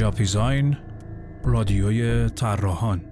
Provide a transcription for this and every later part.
اینجا پیزاین رادیوی طراحان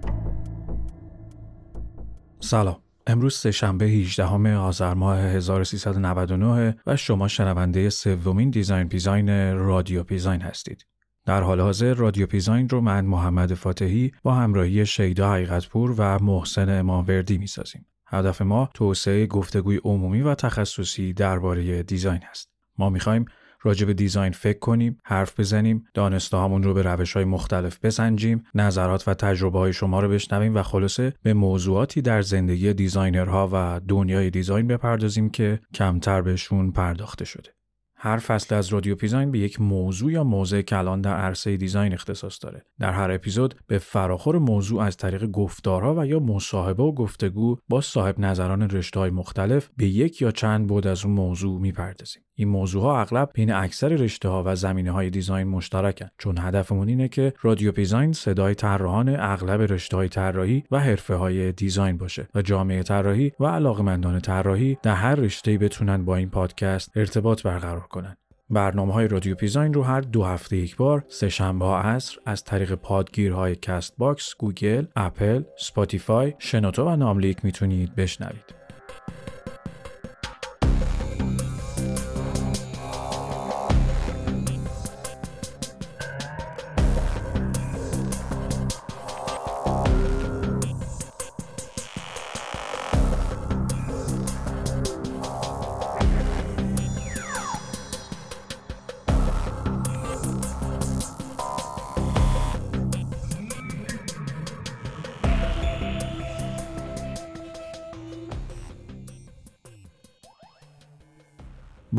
سلام امروز سهشنبه 18 آذر ماه 1399 و شما شنونده سومین دیزاین پیزاین رادیو پیزاین هستید. در حال حاضر رادیو پیزاین رو من محمد فاتحی با همراهی شیدا حقیقتپور و محسن اماموردی می‌سازیم. هدف ما توسعه گفتگوی عمومی و تخصصی درباره design است. ما می‌خوایم راجع به design فکر کنیم، حرف بزنیم، دانسته‌هامون رو به روش های مختلف بسنجیم، نظرات و تجربه های شما رو بشنویم و خلاصه به موضوعاتی در زندگی designer ها و دنیای design بپردازیم که کمتر بهشون پرداخته شده. هر فصل از رادیو پیزاین به یک موضوع یا موضع کلان در عرصه design اختصاص داره. در هر اپیزود به فراخور موضوع از طریق گفتارها و یا مصاحبه و گفتگو با صاحب نظران رشته های مختلف به یک یا چند بعد از اون موضوع می‌پردازیم. این موضوع ها اغلب بین اکثر رشته ها و زمینه های design مشترکن چون هدفمون اینه که رادیو پیزاین صدای طراحان اغلب رشته های طراحی و حرفه های design باشه و جامعه طراحی و علاقمندان طراحی در هر رشته بتونن با این پادکست ارتباط برقرار کنن برنامه های رادیو پیزاین رو هر دو هفته یک بار سه شنبه عصر از طریق پادگیرهای Castbox، Google، Apple، Spotify، شنوتو و ناملیک می‌تونید بشنوید.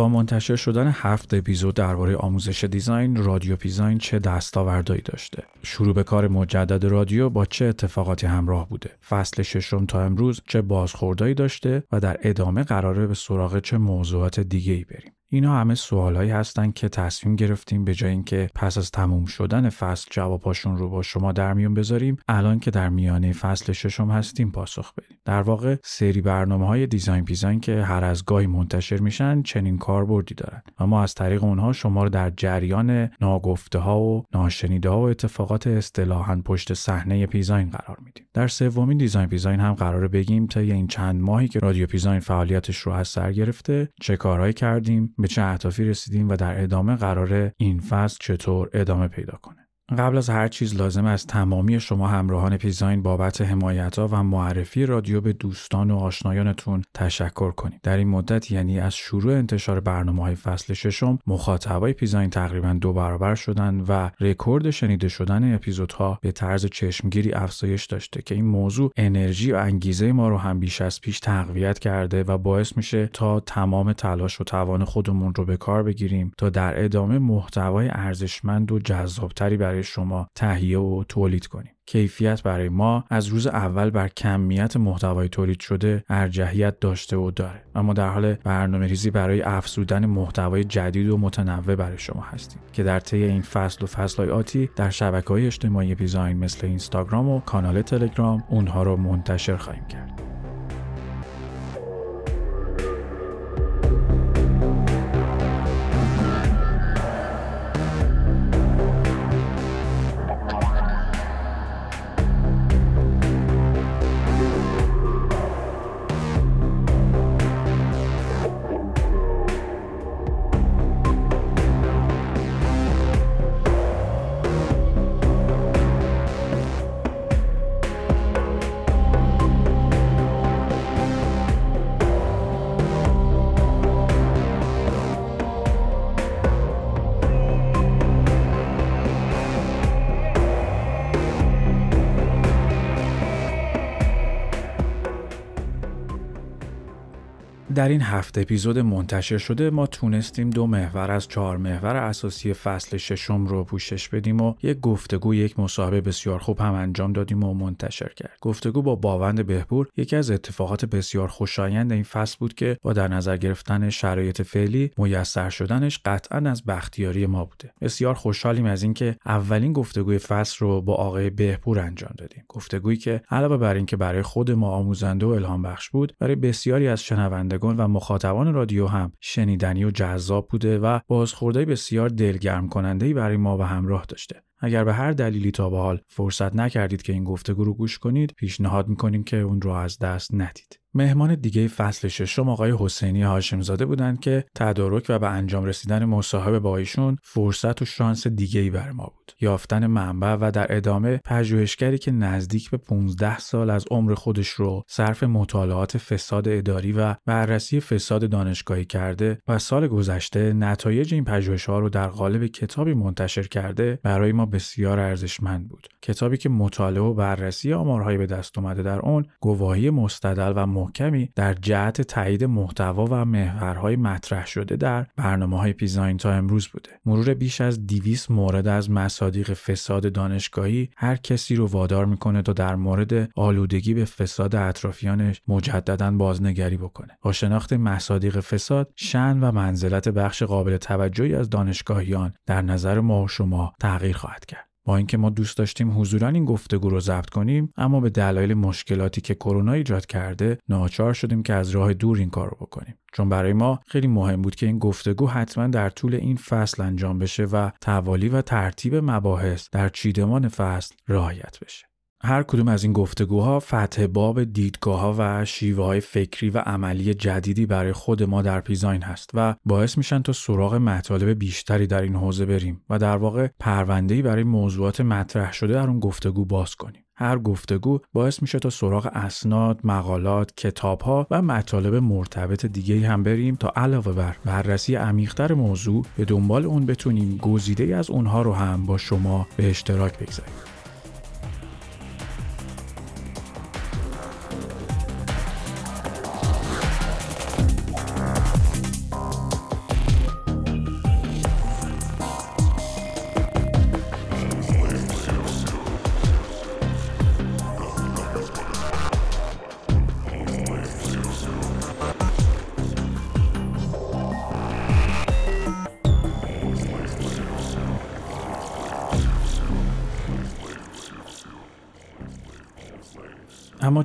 منتشر شدن هفت اپیزود درباره آموزش design رادیو پیزاین چه دستاوردهایی داشته. شروع به کار مجدد رادیو با چه اتفاقاتی همراه بوده؟ فصل ششم تا امروز چه بازخوردهایی داشته؟ و در ادامه قراره به سراغ چه موضوعات دیگه ای بریم؟ اینا همه سوالهایی هستن که تصمیم گرفتیم به جای اینکه پس از تموم شدن فصل جواباشون رو با شما در میون بذاریم الان که در میانه فصل ششم هستیم پاسخ بدیم. در واقع سری برنامه های دیزاین پیزاین که هر از گاهی منتشر میشن چنین کاربردی دارن و ما از طریق اونها شما رو در جریان ناگفته ها و ناشنیده ها و اتفاقات اصطلاحا پشت صحنه پیزاین قرار میدیم. در سومین دیزاین پیزاین هم قراره بگیم تا این چند ماهی که رادیو پیزاین فعالیتش رو از سر گرفته چه کارهایی کردیم به چه اهدافی رسیدیم و در ادامه قراره این فصل چطور ادامه پیدا کنه. قبل از هر چیز لازمه از تمامی شما همراهان پیزاین بابت حمایت ها و معرفی رادیو به دوستان و آشنایانتون تشکر کنیم. در این مدت یعنی از شروع انتشار برنامه های فصل ششم مخاطبای پیزاین تقریبا دو برابر شدن و رکورد شنیده شدن اپیزودها به طرز چشمگیری افزایش داشته که این موضوع انرژی و انگیزه ما رو هم بیش از پیش تقویت کرده و باعث میشه تا تمام تلاش و توان خودمون رو به کار بگیریم تا در ادامه محتوای ارزشمند و جذابتری برای شما تهیه و تولید کنیم. کیفیت برای ما از روز اول بر کمیت محتوای تولید شده ارجحیت داشته و داره. اما در حال برنامه ریزی برای افزودن محتوای جدید و متنوع برای شما هستیم که در طی این فصل و فصل آتی در شبکه های اجتماعی دیزاین مثل اینستاگرام و کانال تلگرام اونها رو منتشر خواهیم کرد. هفت اپیزود منتشر شده. ما تونستیم دو محور از چهار محور اساسی فصل ششم رو پوشش بدیم و یک گفتگو یک مصاحبه بسیار خوب هم انجام دادیم و منتشر کرد گفتگو با باوند بهپور یکی از اتفاقات بسیار خوشایند این فصل بود که با در نظر گرفتن شرایط فعلی میسر شدنش قطعا از بختیاری ما بوده. بسیار خوشحالیم از اینکه اولین گفتگوی فصل رو با آقای بهپور انجام دادیم. گفتگویی که علاوه بر اینکه برای خود ما آموزنده و الهام بخش بود برای بسیاری از شنوندگان و مخاطبان رادیو هم شنیدنی و جذاب بوده و بازخوردهای بسیار دلگرم کننده برای ما و همراه داشته. اگر به هر دلیلی تا به حال فرصت نکردید که این گفتگو رو گوش کنید پیشنهاد می‌کنیم که اون رو از دست ندید. مهمان دیگه فصل ششم آقای حسینی هاشمزاده بودند که تدارک و به انجام رسیدن مصاحبه با ایشون فرصت و شانس دیگه ای بر ما بود. یافتن منبع و در ادامه پژوهشگری که نزدیک به 15 سال از عمر خودش رو صرف مطالعات فساد اداری و بررسی فساد دانشگاهی کرده و سال گذشته نتایج این پژوهش‌ها رو در قالب کتابی منتشر کرده برای ما بسیار ارزشمند بود. کتابی که مطالعه و بررسی آمارهایی به دست اومده در اون گواهی مستدل و محکمی در جهت تایید محتوا و محورهای مطرح شده در برنامه های پیزاین تا امروز بوده. مرور بیش از 200 مورد از مصادیق فساد دانشگاهی هر کسی رو وادار می‌کنه تا در مورد آلودگی به فساد اطرافیانش مجددا بازنگری بکنه. با شناخت مصادیق فساد شن و منزلت بخش قابل توجهی از دانشگاهیان در نظر ما و شما تغییر خواهد کرد. اینکه ما دوست داشتیم حضورا این گفتگو رو ضبط کنیم اما به دلایل مشکلاتی که کرونا ایجاد کرده ناچار شدیم که از راه دور این کار رو بکنیم. چون برای ما خیلی مهم بود که این گفتگو حتما در طول این فصل انجام بشه و توالی و ترتیب مباحث در چیدمان فصل رعایت بشه. هر کدوم از این گفتگوها فتح باب دیدگاه ها و شیوه های فکری و عملی جدیدی برای خود ما در پیزاین هست و باعث میشن تا سراغ مطالب بیشتری در این حوزه بریم و در واقع پرونده‌ای برای موضوعات مطرح شده در اون گفتگو باز کنیم. هر گفتگو باعث میشه تا سراغ اسناد، مقالات، کتابها و مطالب مرتبط دیگه هم بریم تا علاوه بر بررسی عمیقتر موضوع به دنبال اون بتونیم گزیده از اونها رو هم با شما به اشتراک بگذاریم.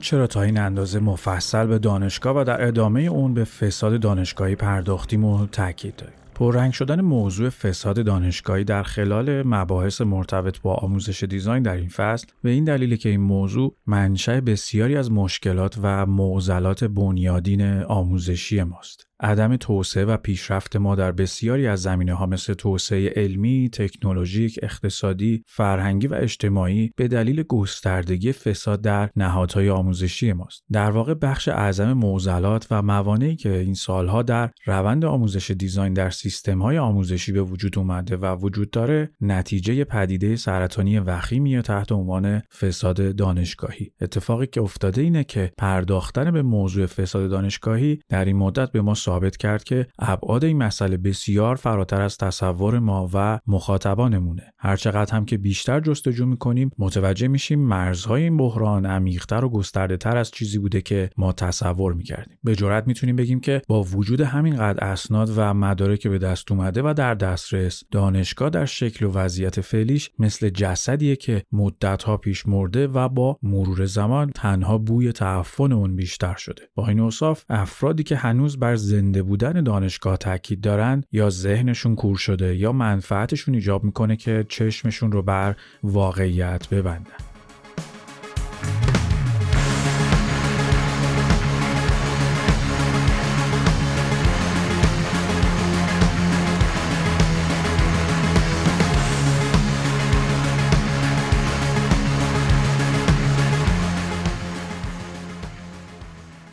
چرا تا این اندازه مفصل به دانشگاه و در ادامه اون به فساد دانشگاهی پرداختیم و تاکید داریم؟ پررنگ شدن موضوع فساد دانشگاهی در خلال مباحث مرتبط با آموزش دیزاین در این فصل به این دلیل که این موضوع منشأ بسیاری از مشکلات و معضلات بنیادین آموزشی ماست. عدم توسعه و پیشرفت ما در بسیاری از زمینه ها مثل توسعه علمی، تکنولوژیک، اقتصادی، فرهنگی و اجتماعی به دلیل گستردگی فساد در نهادهای آموزشی ماست. در واقع بخش اعظم معضلات و موانعی که این سالها در روند آموزش دیزاین در سیستم‌های آموزشی به وجود اومده و وجود داره، نتیجه پدیده سرطانی وخیمی تحت عنوان فساد دانشگاهی. اتفاقی که افتاده اینه که پرداختن به موضوع فساد دانشگاهی در این مدت به ما ثابت کرد که ابعاد این مسئله بسیار فراتر از تصور ما و مخاطبانمونه. هرچقدر هم که بیشتر جستجو می‌کنیم متوجه میشیم مرزهای این بحران عمیقتر و گسترده تر از چیزی بوده که ما تصور می‌کردیم. به جرات می‌تونیم بگیم که با وجود همینقدر اسناد و مدارک به دست اومده و در دسترس دانشگاه در شکل و وضعیت فعلیش مثل جسدیه که مدتها پیش مرده و با مرور زمان تنها بوی تعفن اون بیشتر شده. با این اوصاف افرادی که هنوز بر زنده بودن دانشگاه تاکید دارن یا ذهنشون کور شده یا منفعتشون ایجاب می‌کنه که چشمشون رو بر واقعیت ببندن.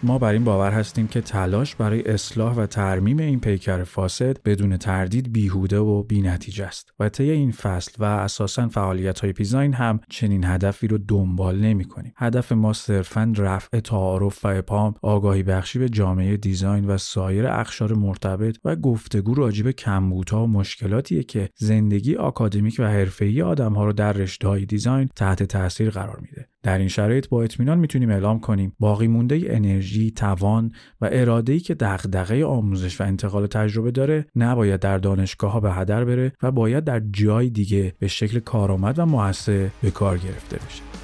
ما بر این باور هستیم که تلاش برای اصلاح و ترمیم این پیکر فاسد بدون تردید بیهوده و بینتیجه است و طی این فصل و اساسا فعالیت های پیزاین هم چنین هدفی رو دنبال نمی کنیم. هدف ما صرفا رفع تعارف و ابهام آگاهی بخشی به جامعه design و سایر اقشار مرتبط و گفتگو راجع به کمبودها و مشکلاتیه که زندگی آکادمیک و حرفه‌ای آدمها رو در رشته design تحت تاثیر قرار میده در این شرایط با اطمینان می‌تونیم اعلام کنیم باقی مونده انرژی، توان و اراده‌ای که دغدغه آموزش و انتقال تجربه داره نباید در دانشگاه ها به هدر بره و باید در جای دیگه به شکل کارآمد و موثر به کار گرفته بشه.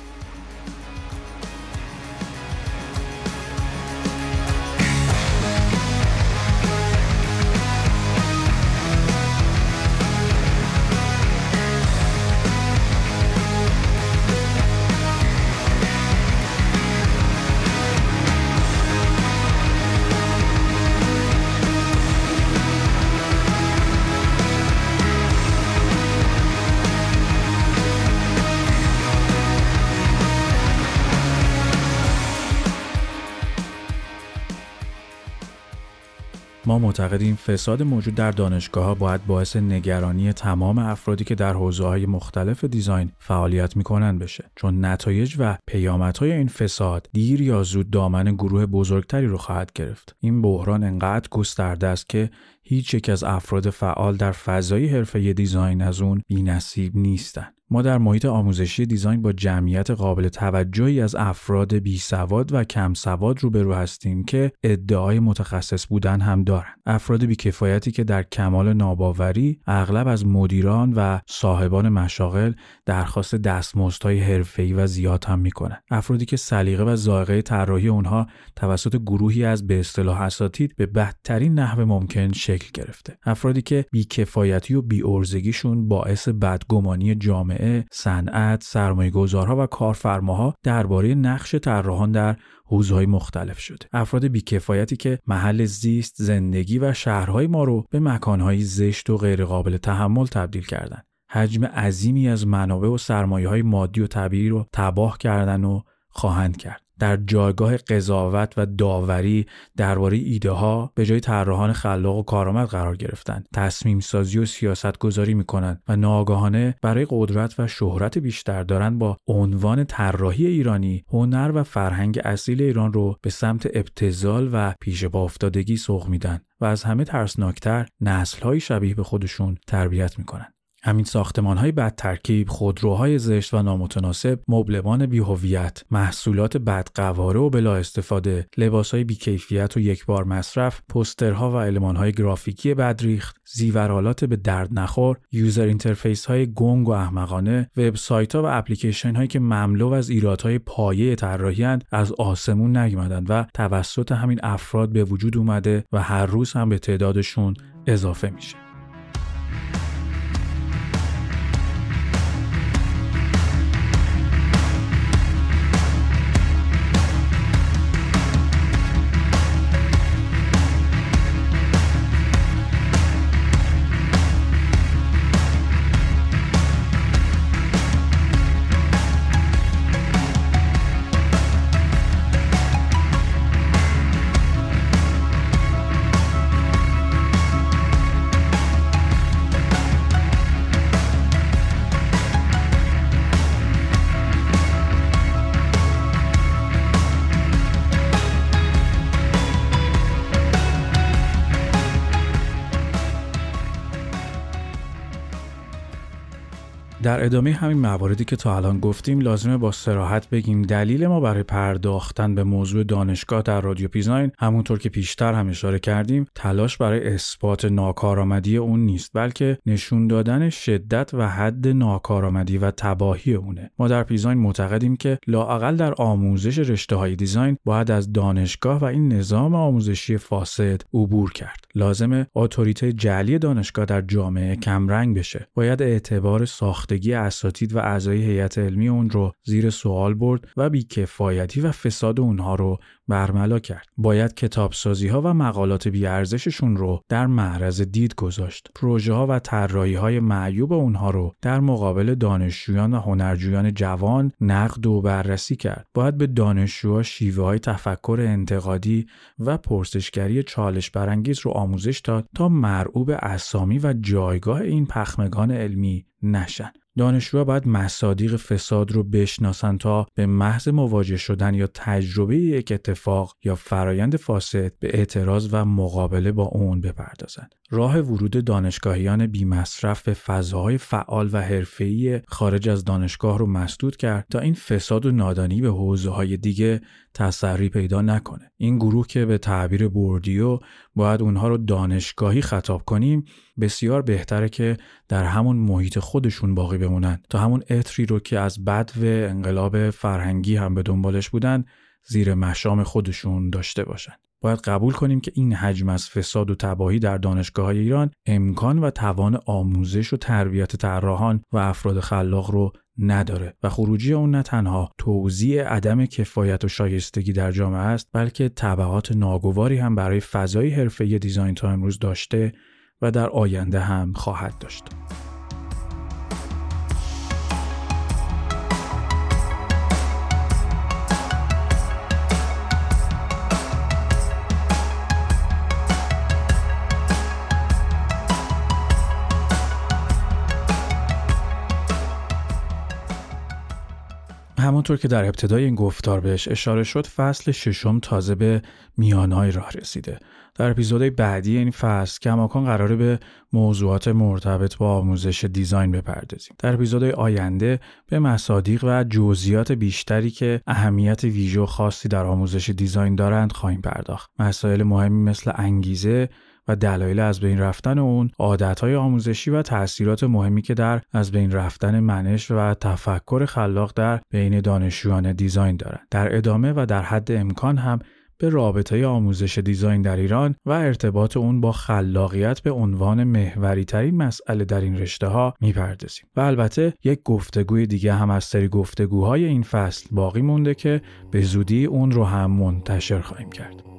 معتقدیم فساد موجود در دانشگاه ها باید باعث نگرانی تمام افرادی که در حوزه های مختلف design فعالیت می‌کنن بشه چون نتایج و پیامدهای این فساد دیر یا زود دامن گروه بزرگتری رو خواهد گرفت این بحران انقدر گسترده است که هیچ یک از افراد فعال در فضای حرفه design از اون بی‌نصیب نیستند. ما در محیط آموزشی design با جمعیت قابل توجهی از افراد بی سواد و کم سواد روبرو هستیم که ادعای متخصص بودن هم دارند. افراد بیکفایتی که در کمال ناباوری اغلب از مدیران و صاحبان مشاغل درخواست دستمزدهای حرفه‌ای و زیاد هم می‌کنند. افرادی که سلیقه و ذائقه طراحی اونها توسط گروهی از به اصطلاح اساتید به بدترین نحو ممکن شکل گرفته. افرادی که بیکفایتی و بی‌ارزگیشون باعث بدگمانی جامعه جامعه، صنعت، سرمایه‌گذارها و کارفرماها درباره نقش طراحان در حوزه‌های مختلف شده. افراد بیکفایتی که محل زیست، زندگی و شهرهای ما رو به مکانهای زشت و غیرقابل تحمل تبدیل کردند. حجم عظیمی از منابع و سرمایه های مادی و طبیعی رو تباه کردن و خواهند کرد. در جایگاه قضاوت و داوری درباره ایده ها به جای طراحان خلاق و کارآمد قرار گرفتن تصمیم سازی و سیاست گذاری می کنند و ناآگاهانه برای قدرت و شهرت بیشتر دارند با عنوان طراحی ایرانی هنر و فرهنگ اصیل ایران رو به سمت ابتذال و پیش پا افتادگی سوق میدن و از همه ترسناکتر نسلهایی شبیه به خودشون تربیت می‌کنن. همین ساختمان های بد ترکیب، خودروهای زشت و نامتناسب، مبلمان بیهویت، محصولات بدقواره و بلا استفاده، لباس های بیکیفیت و یک بار مصرف، پوسترها و المان های گرافیکی بدریخت، زیورآلات به درد نخور، user interface های گنگ و احمقانه، وبسایت ها و اپلیکیشن هایی که مملو از ایرادهای پایه طراحی از آسمون نیومدند و توسط همین افراد به وجود اومده و هر روز هم به تعدادشون اضافه میشه. در ادامه همین مواردی که تا الان گفتیم لازمه با سراحت بگیم دلیل ما برای پرداختن به موضوع دانشگاه در رادیو پیزاین همونطور که پیشتر هم اشاره کردیم تلاش برای اثبات ناکارآمدی اون نیست بلکه نشون دادن شدت و حد ناکارآمدی و تباهی اونه. ما در پیزاین معتقدیم که لااقل در آموزش رشته های دیزاین باید از دانشگاه و این نظام آموزشی فاسد عبور کرد. لازمه اتوریته جعلی دانشگاه در جامعه کمرنگ بشه. باید اعتبار ساخته بودجهگی اساتید و اعضای هیئت علمی اون رو زیر سوال برد و بیکفایتی و فساد اونها رو برملا کرد. باید کتابسازی ها و مقالات بیارزششون رو در معرض دید گذاشت. پروژه ها و طراحی های معیوب اونها رو در مقابل دانشجویان و هنرجویان جوان نقد و بررسی کرد. باید به دانشجوها شیوه های تفکر انتقادی و پرسشگری چالش برانگیز رو آموزش داد تا مرعوب اسامی و جایگاه این پخمگان علمی نشن. دانشجوها باید مصادیق فساد رو بشناسن تا به محض مواجه شدن یا تجربه یک اتفاق یا فرایند فاسد به اعتراض و مقابله با اون بپردازند. راه ورود دانشگاهیان بیمصرف به فضاهای فعال و حرفه‌ای خارج از دانشگاه رو مسدود کرد تا این فساد و نادانی به حوزه های دیگه تسری پیدا نکنه. این گروه که به تعبیر بوردیو باید اونها رو دانشگاهی خطاب کنیم بسیار بهتره که در همون محیط خودشون باقی بمونن تا همون اتری رو که از بد و انقلاب فرهنگی هم به دنبالش بودن زیر مشام خودشون داشته باشن. باید قبول کنیم که این حجم از فساد و تباهی در دانشگاه ایران امکان و توان آموزش و تربیت طراحان و افراد خلاق رو نداره و خروجی اون نه تنها توضیح عدم کفایت و شایستگی در جامعه است بلکه طبعات ناگواری هم برای فضای حرفه دیزاین تا امروز داشته و در آینده هم خواهد داشت. همونطور که در ابتدای این گفتار بهش اشاره شد فصل ششم تازه به میانهای راه رسیده. در اپیزودهای بعدی این فصل کماکان قراره به موضوعات مرتبط با آموزش دیزاین بپردازیم. در اپیزودهای آینده به مصادیق و جزئیات بیشتری که اهمیت ویژو خاصی در آموزش دیزاین دارند خواهیم پرداخت. مسائل مهمی مثل انگیزه و دلایل از بین رفتن اون عادتهای آموزشی و تاثیرات مهمی که در از بین رفتن منش و تفکر خلاق در بین دانشجویان دیزاین دارند در ادامه و در حد امکان هم به رابطه آموزش دیزاین در ایران و ارتباط اون با خلاقیت به عنوان محوری ترین مسئله در این رشته ها می‌پردازیم. و البته یک گفتگوی دیگه هم از سری گفتگوهای این فصل باقی مونده که به زودی اون رو هم منتشر خواهیم کرد.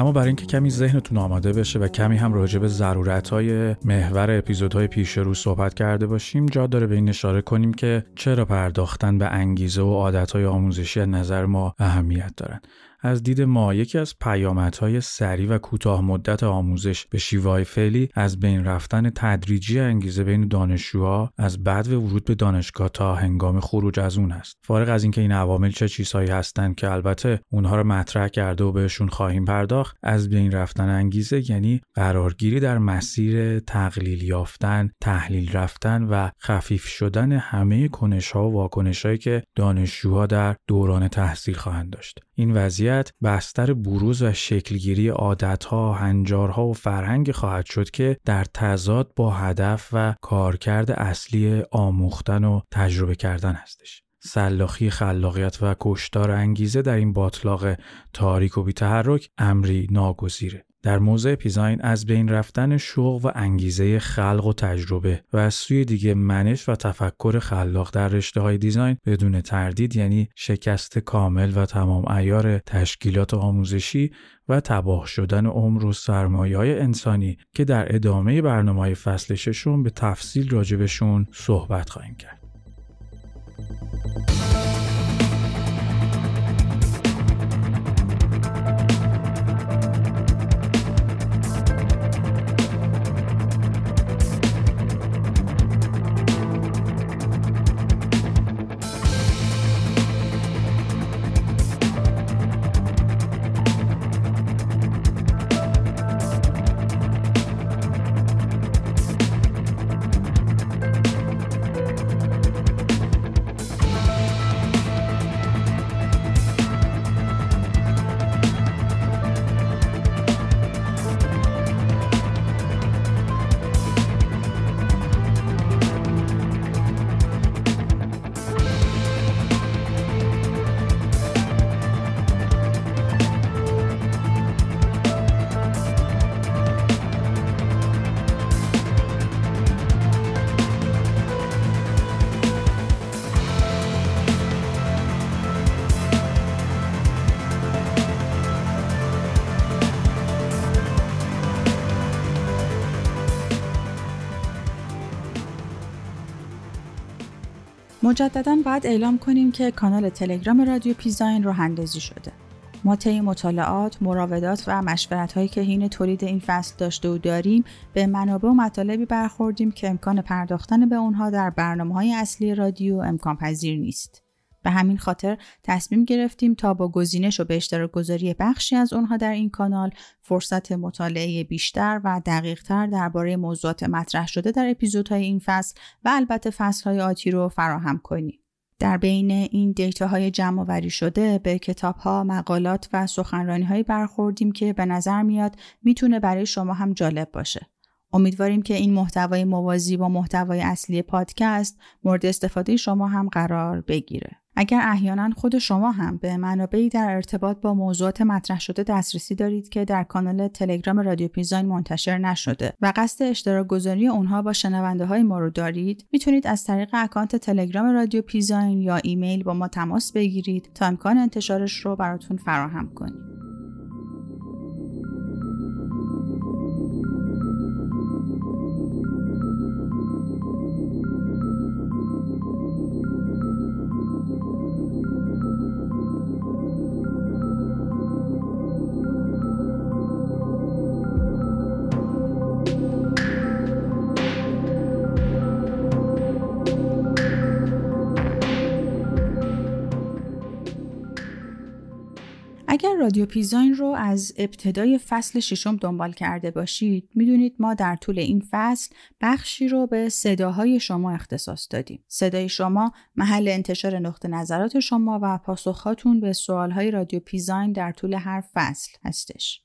اما برای اینکه کمی ذهنتون آماده بشه و کمی هم راجع به ضرورت‌های محور اپیزودهای پیش رو صحبت کرده باشیم جا داره به این اشاره کنیم که چرا پرداختن به انگیزه و عادتهای آموزشی از نظر ما اهمیت دارن. از دید ما یکی از پیامدهای سریع و کوتاه مدت آموزش به شیوه فعلی از بین رفتن تدریجی انگیزه بین دانشجوها از بعد و ورود به دانشگاه تا هنگام خروج از اون است. فارغ از اینکه این عوامل چه چیزهایی هستند که البته اونها رو مطرح کرده و بهشون خواهیم پرداخت از بین رفتن انگیزه یعنی قرارگیری در مسیر تقلیل یافتن تحلیل رفتن و خفیف شدن همه کنش ها و واکنش هایی که دانشجوها در دوران تحصیل خواهند داشت. این وضعیت بستر بروز و شکلگیری عادتها، هنجارها و فرهنگ خواهد شد که در تضاد با هدف و کارکرد اصلی آموختن و تجربه کردن هستش. سلاخی خلاقیت و کشتار انگیزه در این باطلاق تاریک و بیتحرک امری ناگزیره. در موضع پیزاین از بین رفتن شوق و انگیزه خلق و تجربه و از سوی دیگه منش و تفکر خلاق در رشته های دیزاین بدون تردید یعنی شکست کامل و تمام ایار تشکیلات آموزشی و تباه شدن عمر و سرمایه های انسانی که در ادامه برنامه فصل ششون به تفصیل راجبشون صحبت خواهیم کرد. مجددا باید اعلام کنیم که کانال تلگرام رادیو پیزاین راه اندازی شده. ما طی مطالعات، مراودات و مشورت هایی که حین تولید این فصل داشته و داریم به منابع و مطالبی برخوردیم که امکان پرداختن به اونها در برنامه های اصلی رادیو امکان پذیر نیست. به همین خاطر تصمیم گرفتیم تا با گزینش و به اشتراک گذاری بخشی از اونها در این کانال فرصت مطالعه بیشتر و دقیقتر درباره موضوعات مطرح شده در اپیزودهای این فصل و البته فصلهای آتی رو فراهم کنیم. در بین این های جمع‌آوری شده به کتاب ها، مقالات و سخنرانی هایی برخوردیم که به نظر میاد می‌تونه برای شما هم جالب باشه. امیدواریم که این محتوای موازی با محتوای اصلی پادکست مورد استفاده شما هم قرار بگیره. اگر احیانا خود شما هم به منابعی در ارتباط با موضوعات مطرح شده دسترسی دارید که در کانال تلگرام رادیو پیزاین منتشر نشده و قصد اشتراک گذاری اونها با شنونده های ما رو دارید می‌تونید از طریق اکانت تلگرام رادیو پیزاین یا ایمیل با ما تماس بگیرید تا امکان انتشارش رو براتون فراهم کنیم. رادیو پیزاین رو از ابتدای فصل ششم دنبال کرده باشید می‌دونید ما در طول این فصل بخشی رو به صداهای شما اختصاص دادیم. صدای شما محل انتشار نقطه نظرات شما و پاسخهاتون به سوالهای رادیو پیزاین در طول هر فصل هستش.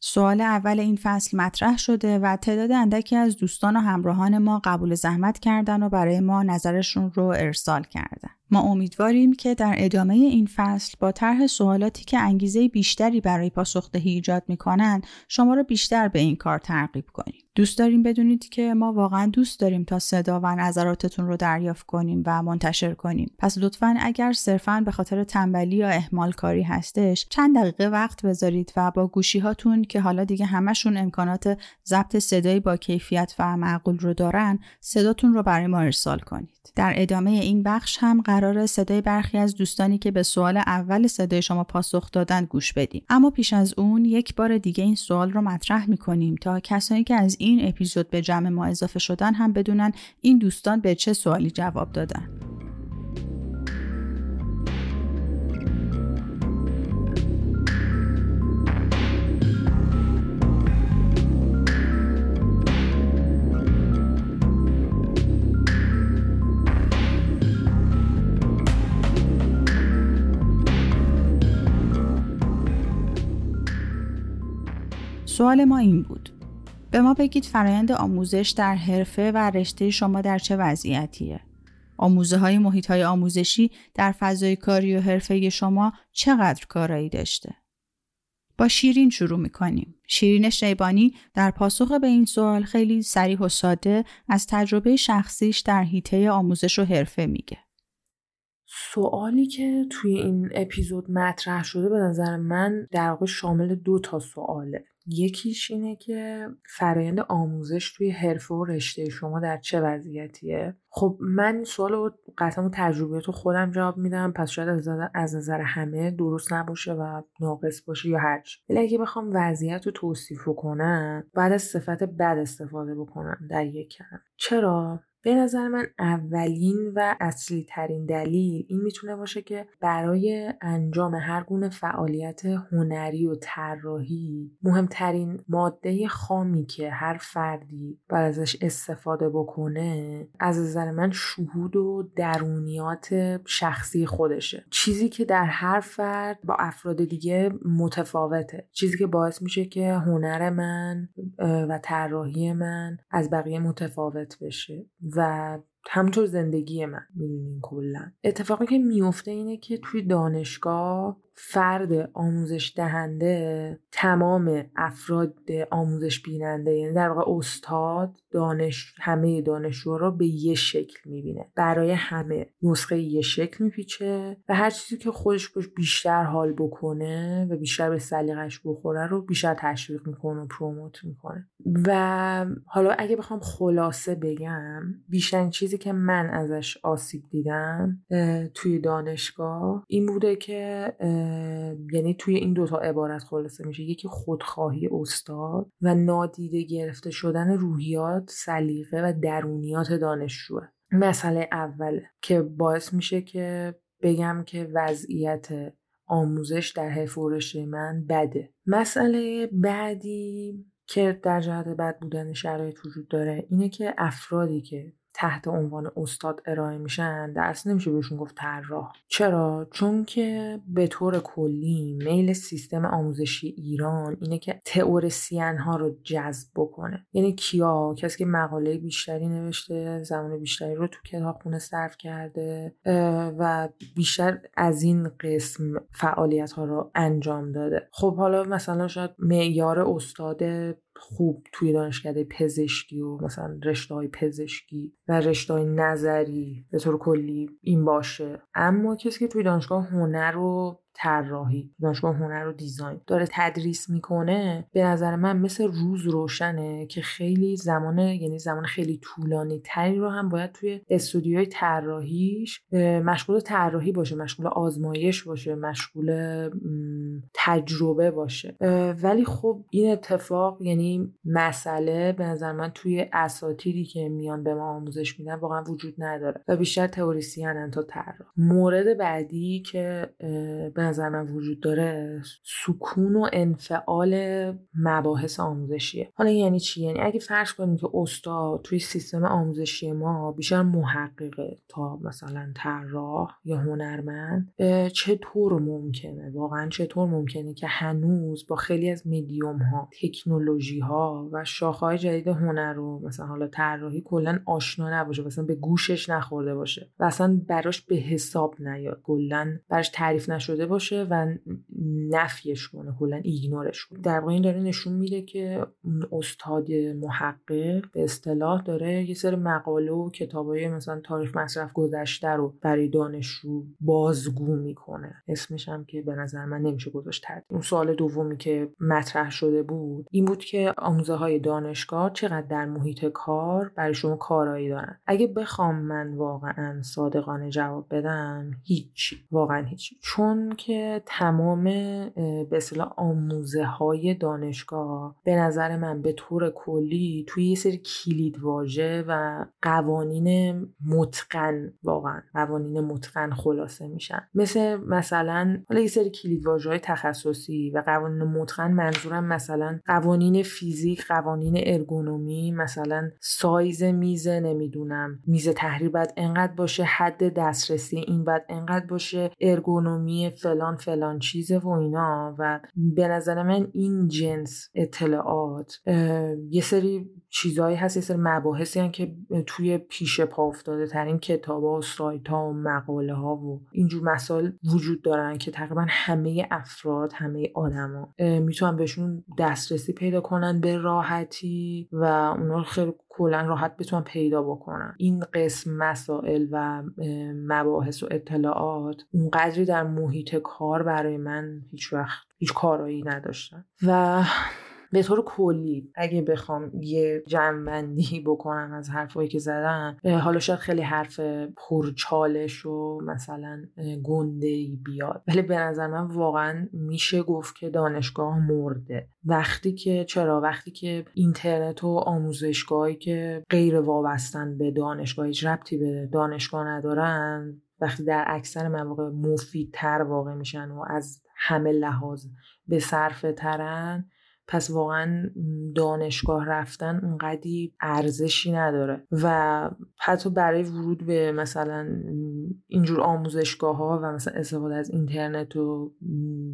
سوال اول این فصل مطرح شده و تعداد اندکی از دوستان و همراهان ما قبول زحمت کردن و برای ما نظرشون رو ارسال کردن. ما امیدواریم که در ادامه این فصل با طرح سوالاتی که انگیزه بیشتری برای پاسخدهی ایجاد می‌کنن شما رو بیشتر به این کار ترغیب کنیم. دوست داریم بدونید که ما واقعا دوست داریم تا صدا و نظراتتون رو دریافت کنیم و منتشر کنیم. پس لطفا اگر صرفا به خاطر تنبلی یا اهمال کاری هستش چند دقیقه وقت بذارید و با گوشی هاتون که حالا دیگه همشون امکانات ضبط صدایی با کیفیت و معقول رو دارن صداتون رو برای ما ارسال کنید. در ادامه این بخش هم قرار صدای برخی از دوستانی که به سوال اول صدای شما پاسخ دادن گوش بدیم. اما پیش از اون یک بار دیگه این سوال رو مطرح می‌کنیم تا کسانی که از این اپیزود به جمع ما اضافه شدن هم بدونن این دوستان به چه سوالی جواب دادن. سوال ما این بود به ما بگید فرایند آموزش در حرفه و رشته شما در چه وضعیتیه؟ آموزه های محیط های آموزشی در فضای کاری و حرفه شما چقدر کارایی داشته؟ با شیرین شروع می‌کنیم. شیرین شیبانی در پاسخ به این سوال خیلی سریح و ساده از تجربه شخصیش در حیطه آموزش و حرفه میگه. سوالی که توی این اپیزود مطرح شده به نظر من در واقع شامل دو تا سواله یکیش اینه که فرایند آموزش توی حرفه و رشته شما در چه وضعیتیه؟ خب من سوال رو قطعا خودم جواب میدم پس شاید از نظر همه درست نباشه و ناقص باشه یا هرچی ولی اگه بخوام وضعیت رو توصیف کنم بعد از صفت بد استفاده بکنم در یک کلمه. چرا؟ به نظر من اولین و اصلی ترین دلیل این می‌تونه باشه که برای انجام هر گونه فعالیت هنری و طراحی مهمترین ماده خامی که هر فردی بر ازش استفاده بکنه از نظر من شهود و درونیات شخصی خودشه. چیزی که در هر فرد با افراد دیگه متفاوته. چیزی که باعث میشه که هنر من و طراحی من از بقیه متفاوت بشه. و همطور زندگی من می‌دونین کلا. اتفاقی که میفته اینه که توی دانشگاه فرد آموزش دهنده تمام افراد آموزش بیننده یعنی در واقع استاد دانش همه دانشجو رو به یه شکل می‌بینه. برای همه نسخه یه شکل میپیچه و هر چیزی که خودش بیشتر حال بکنه و بیشتر به سلیقش بخوره رو بیشتر تشویق می‌کنه و پروموت می‌کنه. و حالا اگه بخوام خلاصه بگم بیشتر چیزی که من ازش آسیب دیدم توی دانشگاه این بوده که یعنی توی این دوتا عبارت خلاصه میشه. یکی خودخواهی استاد و نادیده گرفته شدن روحیات سلیقه و درونیات دانشجوه. مسئله اوله که باعث میشه که بگم که وضعیت آموزش در حیف من بده. مسئله بعدی که در جهت بد بودن شرایط وجود داره اینه که افرادی که تحت عنوان استاد ارائه میشن درس نمیشه بهشون گفت طراح. چرا؟ چون که به طور کلی میل سیستم آموزشی ایران اینه که تئوریسین ها رو جذب بکنه. یعنی کیا؟ کسی که مقاله بیشتری نوشته زمان بیشتری رو تو کتابخونه صرف کرده و بیشتر از این قسم فعالیت ها رو انجام داده. خب حالا مثلا شاید معیار استاد خوب توی دانشکده پزشکی و مثلا رشته های پزشکی و رشته های نظری به طور کلی این باشه. اما کسی که توی دانشگاه هنر رو طراحی دانشگاه هنر و دیزاین داره تدریس می‌کنه به نظر من مثل روز روشنه که خیلی زمان یعنی زمان خیلی طولانی تری رو هم باید توی استودیوی طراحیش مشغول طراحی باشه مشغول آزمایش باشه مشغول تجربه باشه. ولی خب این اتفاق یعنی مسئله به نظر من توی اساتیدی که میان به ما آموزش میدن واقعا وجود نداره و بیشتر تئوریسین تا طراح. مورد بعدی که به نظر من وجود داره سکون و انفعال مباحث آموزشیه. حالا یعنی چی؟ یعنی اگه فرض کنیم که استاد توی سیستم آموزشی ما بیشتر محققه تا مثلا طراح یا هنرمند چطور ممکنه؟ واقعا چطور ممکنه که هنوز با خیلی از میدیوم ها تکنولوژی ها و شاخه‌های جدید هنر رو مثلا حالا طراحی کلا آشنا نباشه مثلا به گوشش نخورده باشه و اصلا براش به حساب نیاد کلا براش تعریف نشده باشه و نفیش کنه کلا ایگنورش کنه در واقع این داره نشون میده که استاد محقق به اصطلاح داره یه سری مقاله و کتابای مثلا تاریخ مصرف گذشته رو برای دانشجو بازگو می‌کنه. اسمش هم که به نظر من نمیشه گذاشت اون سوال دومی که مطرح شده بود این بود که آموزه های دانشگاه چقدر در محیط کار برای شما کارایی دارن؟ اگه بخوام من واقعا صادقانه جواب بدم هیچی واقعا هیچی چون که تمام به اصطلاح آموزه های دانشگاه به نظر من به طور کلی توی یه سری کلید واژه و قوانین متقن واقعا قوانین متقن خلاصه میشن. مثل مثلا حالا یه سری کلید واژه های تخصصی و قوانین متقن منظورم مثلا قوانین فیزیک قوانین ارگونومی مثلا سایز میزه نمی‌دونم میز تحریر باید انقدر باشه حد دسترسی این باید انقدر باشه ارگونومی فلان فلان چیزه و اینا و به نظر من این جنس اطلاعات یه سری چیزهایی هست یه سری مباحثی هست که توی پیش پا افتاده ترین کتاب ها و سایت ها و مقاله ها و اینجور مسائل وجود دارن که تقریبا همه افراد همه آدما می‌تونن بهشون دسترسی پیدا کنن به راحتی و اونا خیلی کلا راحت بتونن پیدا بکنن. این قسم مسائل و مباحث و اطلاعات اونقدری در محیط کار برای من هیچ وقت هیچ کارایی نداشتن. و به طور کلی اگه بخوام یه جمعبندی بکنم از حرفایی که زدم حالا شاید خیلی حرف پرچالش و مثلا گنده ای بیاد. ولی به نظر من واقعا میشه گفت که دانشگاه مرده. وقتی که چرا؟ وقتی که اینترنت و آموزشگاهی که غیر وابستن به دانشگاه هیچ ربطی به دانشگاه ندارن وقتی در اکثر مواقع مفیدتر واقع میشن و از همه لحاظ به صرف ترن پس واقعا دانشگاه رفتن اونقدی ارزشی نداره. و حتی برای ورود به مثلا اینجور آموزشگاه ها و مثلا استفاده از اینترنت و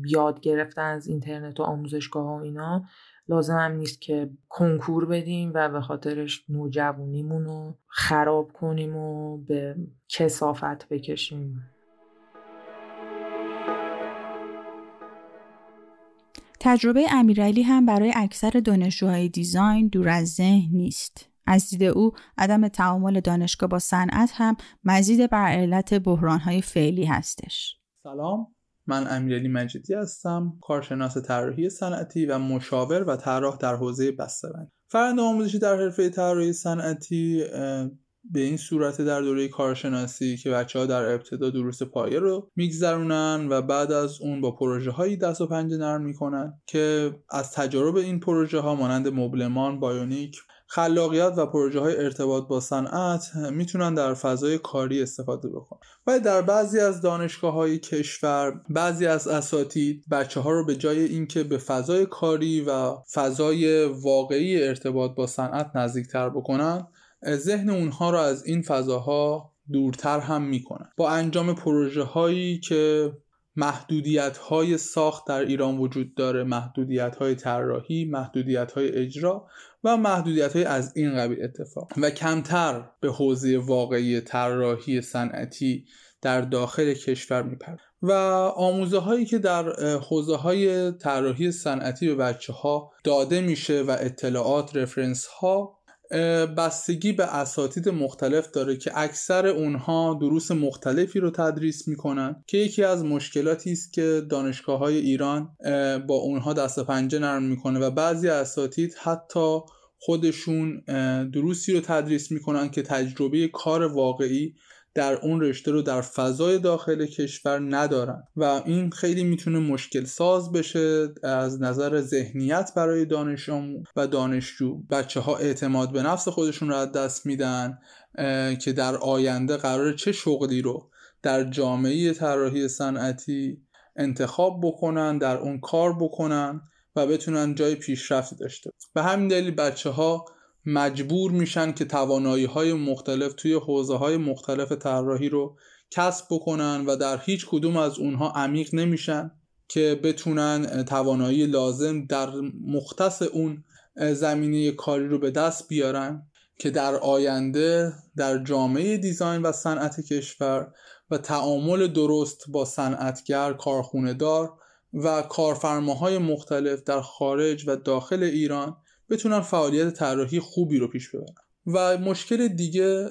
یاد گرفتن از اینترنت و آموزشگاه ها و اینا لازم هم نیست که کنکور بدیم و به خاطرش نوجوانیمون رو خراب کنیم و به کسافت بکشیم. تجربه امیرعلی هم برای اکثر دانشجوهای دیزاین دور از ذهن نیست. از دید او عدم تعامل دانشگاه با صنعت هم مزید بر علت بحرانهای فعلی هستش. سلام من امیرعلی مجیدی هستم کارشناس طراحی صنعتی و مشاور و طراح در حوزه بسته‌بندی فرآیند آموزشی در حرفه طراحی صنعتی به این صورت در دوره کارشناسی که بچه ها در ابتدا دروس پایه رو میگذرونن و بعد از اون با پروژه هایی دست و پنجه نرم می‌کنن که از تجارب این پروژه ها مانند مبلمان، بایونیک خلاقیت و پروژه های ارتباط با صنعت می‌تونن در فضای کاری استفاده بکنن. ولی در بعضی از دانشگاه های کشور بعضی از اساتید بچه ها رو به جای اینکه به فضای کاری و فضای واقعی ارتباط با صنعت نزدیکتر بکنن ذهن اونها رو از این فضاها دورتر هم می‌کنن. با انجام پروژه هایی که محدودیت های ساخت در ایران وجود داره محدودیت های طراحی محدودیت های اجرا و محدودیت های از این قبیل اتفاق. و کمتر به حوزه واقعی طراحی صنعتی در داخل کشور میپرد و آموزه هایی که در حوزه های طراحی صنعتی به بچه ها داده میشه و اطلاعات رفرنس ها بستگی به اساتید مختلف داره که اکثر اونها دروس مختلفی رو تدریس می‌کنن که یکی از مشکلاتی است که دانشگاه های ایران با اونها دست پنجه نرم می‌کنه و بعضی اساتید حتی خودشون دروسی رو تدریس می‌کنن که تجربه کار واقعی در اون رشته رو در فضای داخل کشور ندارن. و این خیلی می‌تونه مشکل ساز بشه از نظر ذهنیت برای دانش و دانشجو. بچه ها اعتماد به نفس خودشون رو از دست میدن که در آینده قرار چه شغلی رو در جامعه طراحی صنعتی انتخاب بکنن در اون کار بکنن و بتونن جای پیشرفتی داشته به همین دلیل بچه ها مجبور میشن که توانایی های مختلف توی حوزه های مختلف طراحی رو کسب بکنن و در هیچ کدوم از اونها عمیق نمیشن که بتونن توانایی لازم در مختص اون زمینه کاری رو به دست بیارن که در آینده در جامعه دیزاین و صنعت کشور و تعامل درست با صنعتگر کارخونه دار و کارفرماهای مختلف در خارج و داخل ایران بتونن فعالیت طراحی خوبی رو پیش ببرن. و مشکل دیگه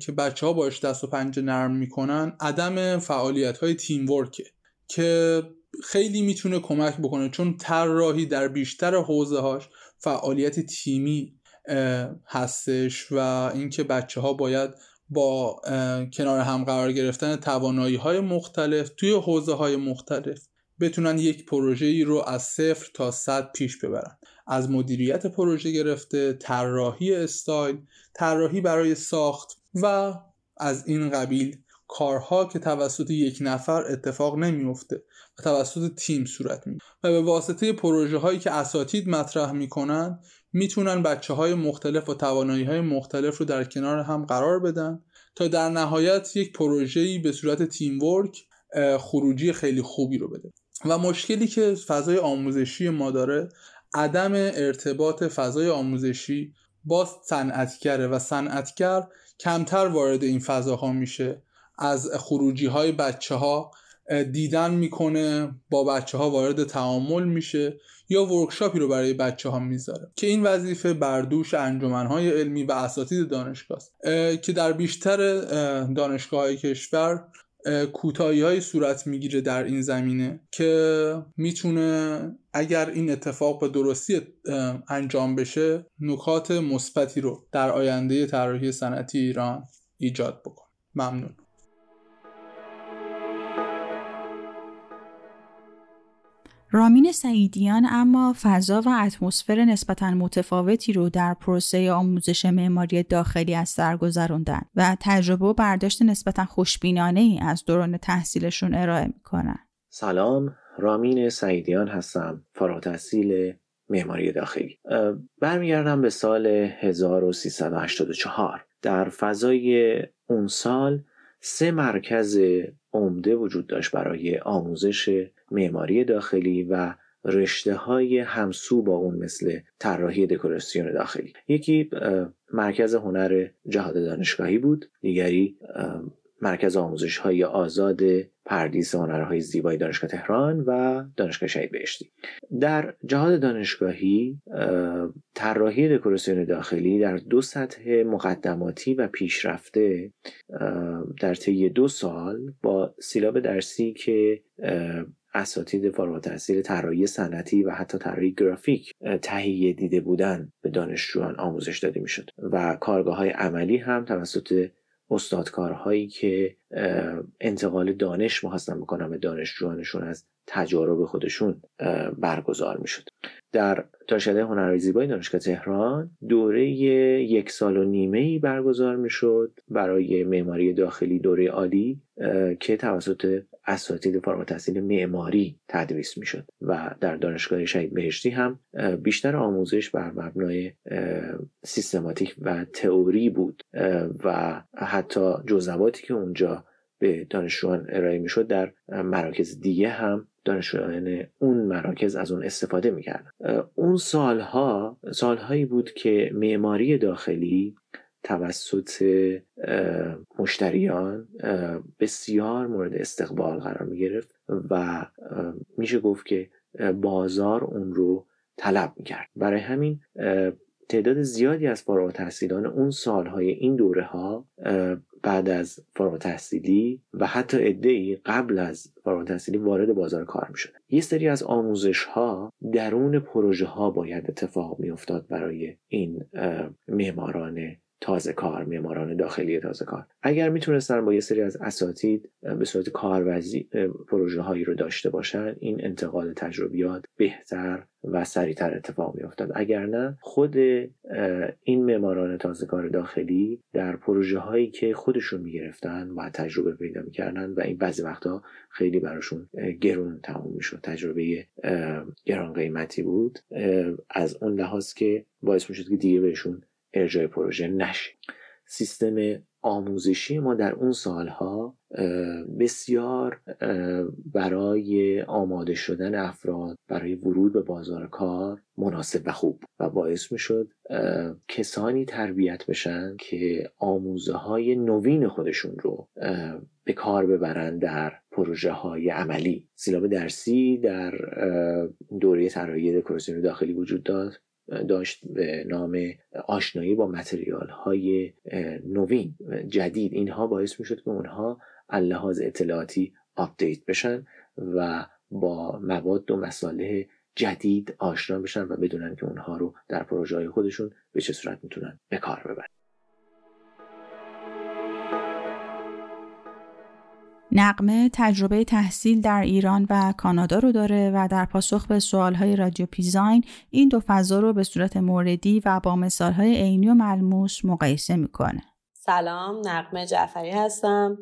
که بچه ها باش دست و پنجه نرم می‌کنن عدم فعالیت های تیم ورکه که خیلی می‌تونه کمک بکنه. چون طراحی در بیشتر حوزه هاش فعالیت تیمی هستش و اینکه بچه ها باید با کنار هم قرار گرفتن توانایی های مختلف توی حوزه های مختلف بتونن یک پروژه ای رو از صفر تا صد پیش ببرن. از مدیریت پروژه گرفته طراحی استایل طراحی برای ساخت و از این قبیل کارها که توسط یک نفر اتفاق نمیفته و توسط تیم صورت می و به واسطه پروژه هایی که اساتید مطرح می‌کنن می‌تونن بچه های مختلف و توانایی های مختلف رو در کنار هم قرار بدن تا در نهایت یک پروژه‌ای به صورت تیم ورک خروجی خیلی خوبی رو بده. و مشکلی که فضای آموزشی ما داره عدم ارتباط فضای آموزشی با صنعتگره و صنعتگر کمتر وارد این فضاها میشه. از خروجی های بچه ها دیدن می‌کنه با بچه ها وارد تعامل میشه یا ورکشاپی رو برای بچه ها می‌ذاره. که این وظیفه بردوش انجمن های علمی و اساتید دانشگاه است که در بیشتر دانشگاه های کشور کوتاهی های صورت می‌گیره در این زمینه که می‌تونه اگر این اتفاق به درستی انجام بشه نکات مثبتی رو در آینده طراحی صنعتی ایران ایجاد بکن ممنون. رامین سعیدیان اما فضا و اتمسفر نسبتا متفاوتی رو در پروسه آموزش معماری داخلی از سر گذروندن و تجربه و برداشت نسبتا خوشبینانه ای از دوران تحصیلشون ارائه می‌کنن. سلام رامین سعیدیان هستم فارغ تحصیل معماری داخلی برمیگردم به سال 1384 در فضای اون سال سه مرکز عمده وجود داشت برای آموزش معماری داخلی و رشته های همسو با اون مثل طراحی دکوراسیون داخلی. یکی مرکز هنر جهاد دانشگاهی بود. دیگری مرکز آموزش های آزاد پردیس هنرهای زیبای دانشگاه تهران و دانشگاه شهید بهشتی. در جهاد دانشگاهی طراحی دکوراسیون داخلی در دو سطح مقدماتی و پیشرفته در طی دو سال با سیلاب درسی که اساتید فارغ التحصیل طراحی صنعتی و حتی طراحی گرافیک تهیه دیده بودن به دانشجویان آموزش داده می‌شد. و کارگاه های عملی هم توسط استادکارهایی که انتقال دانش می‌خواستن بکنن به دانشجوانشون از تجارب خودشون برگزار می‌شد. در دانشکده هنرهای زیبای دانشگاه تهران دوره یک سال و نیمه ای برگزار می‌شد برای معماری داخلی دوره عالی که توسط اساتید فارغ تحصیل معماری تدریس می‌شد و در دانشگاه شهید بهشتی هم بیشتر آموزش بر مبنای سیستماتیک و تئوری بود و حتی جزواتی که اونجا به دانشجویان ارائه می‌شد در مراکز دیگه هم دانشجویان اون مراکز از اون استفاده می‌کردن. اون سالها سالهایی بود که معماری داخلی توسط مشتریان بسیار مورد استقبال قرار می گرفت و میشه گفت که بازار اون رو طلب می‌کرد. برای همین تعداد زیادی از فارغ تحصیلان اون سالهای این دوره ها بعد از فارغ تحصیلی و حتی ای قبل از فارغ تحصیلی وارد بازار کار می شدن. یه سری از آموزش ها درون پروژه ها باید اتفاق می افتاد برای این معماران تازه کار معماران داخلی تازه کار. اگر می‌تونستن با یه سری از اساتید به صورت کارورزی پروژه هایی رو داشته باشن این انتقال تجربیات بهتر و سریعتر اتفاق میافتد اگر نه خود این معماران تازه کار داخلی در پروژه هایی که خودشون می‌گرفتن و تجربه پیدا می‌کردن و این بعضی وقتا خیلی براشون گرون تموم می‌شد. تجربه گران قیمتی بود. از اون لحاظ که باعث می‌شد که دیگه بهشون ارجاع پروژه نشه. سیستم آموزشی ما در اون سالها بسیار برای آماده شدن افراد برای ورود به بازار کار مناسب و خوب و باعث می شد کسانی تربیت بشن که آموزه های نوین خودشون رو به کار ببرن در پروژه های عملی. سیلاب درسی در دوره طراحی دکوراسیون داخلی وجود داشت داشت به نام آشنایی با متریال های نوین جدید. اینها باعث می شد که اونها اللحاظ اطلاعاتی آپدیت بشن و با مواد و مساله جدید آشنا بشن و بدونن که اونها رو در پروژه های خودشون به چه صورت می‌تونن به کار ببرن. نقمه تجربه تحصیل در ایران و کانادا رو داره و در پاسخ به سوالهای رادیو پیزاین این دو فضا رو به صورت موردی و با مثالهای عینی و ملموس مقایسه می‌کنه. سلام نقمه جعفری هستم.